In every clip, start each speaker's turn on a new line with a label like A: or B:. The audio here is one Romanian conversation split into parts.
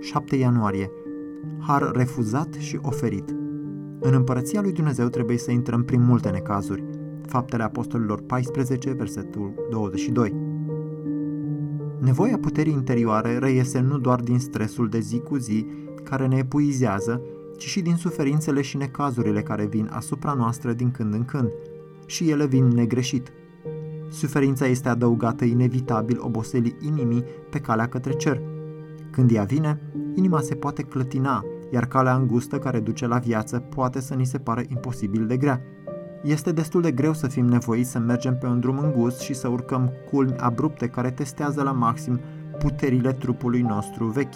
A: 7 ianuarie. Har refuzat și oferit. În împărăția lui Dumnezeu trebuie să intrăm prin multe necazuri. Faptele Apostolilor 14, versetul 22. Nevoia puterii interioare reiese nu doar din stresul de zi cu zi care ne epuizează, ci și din suferințele și necazurile care vin asupra noastră din când în când. Și ele vin negreșit. Suferința este adăugată inevitabil oboselii inimii pe calea către cer. Când ea vine, inima se poate clătina, iar calea îngustă care duce la viață poate să ni se pară imposibil de grea. Este destul de greu să fim nevoiți să mergem pe un drum îngust și să urcăm culmi abrupte care testează la maxim puterile trupului nostru vechi.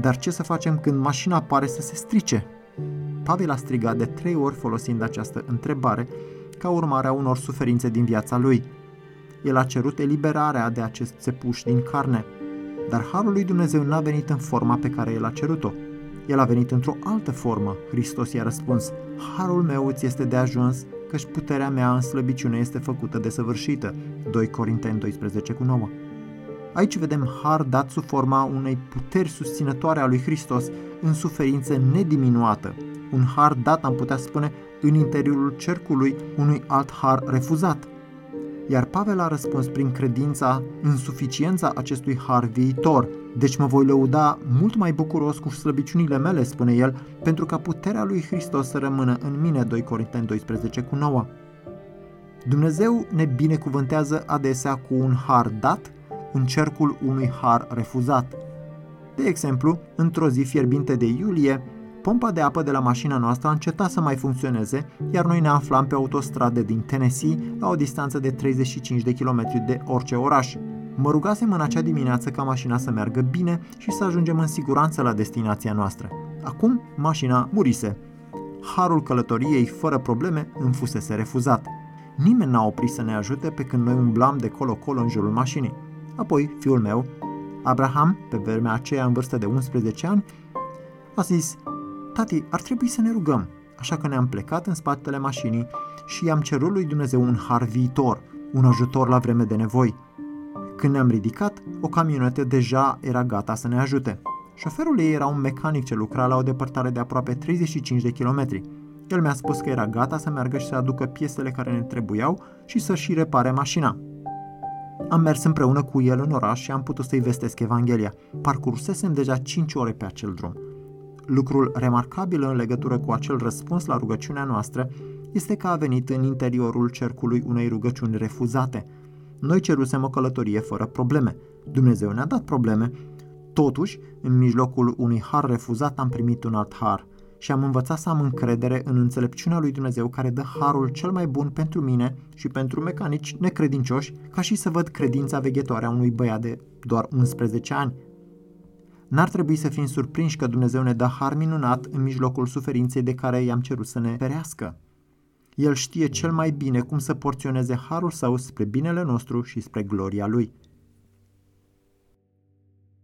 A: Dar ce să facem când mașina pare să se strice? Pavel a strigat de trei ori folosind această întrebare ca urmare a unor suferințe din viața lui. El a cerut eliberarea de acest țepuș din carne, dar Harul lui Dumnezeu n-a venit în forma pe care el a cerut-o. El a venit într-o altă formă. Hristos i-a răspuns, Harul meu îți este de ajuns, căci puterea mea în slăbiciune este făcută de săvârșită. 2 Corinteni 12 cu 9. Aici vedem har dat sub forma unei puteri susținătoare a lui Hristos în suferință nediminuată. Un har dat, am putea spune, în interiorul cercului unui alt har refuzat. Iar Pavel a răspuns prin credința în suficiența acestui har viitor. Deci mă voi lăuda mult mai bucuros cu slăbiciunile mele, spune el, pentru ca puterea lui Hristos să rămână în mine, 2 Corinteni 12 cu 9. Dumnezeu ne binecuvântează adesea cu un har dat în cercul unui har refuzat. De exemplu, într-o zi fierbinte de iulie, pompa de apă de la mașina noastră a încetat să mai funcționeze, iar noi ne aflam pe autostradă din Tennessee, la o distanță de 35 de km de orice oraș. Mă rugasem în acea dimineață ca mașina să meargă bine și să ajungem în siguranță la destinația noastră. Acum, mașina murise. Harul călătoriei fără probleme îmi fusese refuzat. Nimeni n-a oprit să ne ajute pe când noi umblam de colo-colo în jurul mașinii. Apoi, fiul meu, Abraham, pe vremea aceea în vârstă de 11 ani, a zis, Tati, ar trebui să ne rugăm. Așa că ne-am plecat în spatele mașinii și i-am cerut lui Dumnezeu un har viitor, un ajutor la vreme de nevoi. Când ne-am ridicat, o camionetă deja era gata să ne ajute. Șoferul ei era un mecanic ce lucra la o depărtare de aproape 35 de kilometri. El mi-a spus că era gata să meargă și să aducă piesele care ne trebuiau și să și repare mașina. Am mers împreună cu el în oraș și am putut să-i vestesc Evanghelia. Parcursesem deja 5 ore pe acel drum. Lucrul remarcabil în legătură cu acel răspuns la rugăciunea noastră este că a venit în interiorul cercului unei rugăciuni refuzate. Noi cerusem o călătorie fără probleme. Dumnezeu ne-a dat probleme. Totuși, în mijlocul unui har refuzat am primit un alt har – și am învățat să am încredere în înțelepciunea lui Dumnezeu care dă harul cel mai bun pentru mine și pentru mecanici necredincioși, ca și să văd credința veghetoare a unui băiat de doar 11 ani. N-ar trebui să fim surprinși că Dumnezeu ne dă har minunat în mijlocul suferinței de care i-am cerut să ne ferească. El știe cel mai bine cum să porționeze harul său spre binele nostru și spre gloria lui.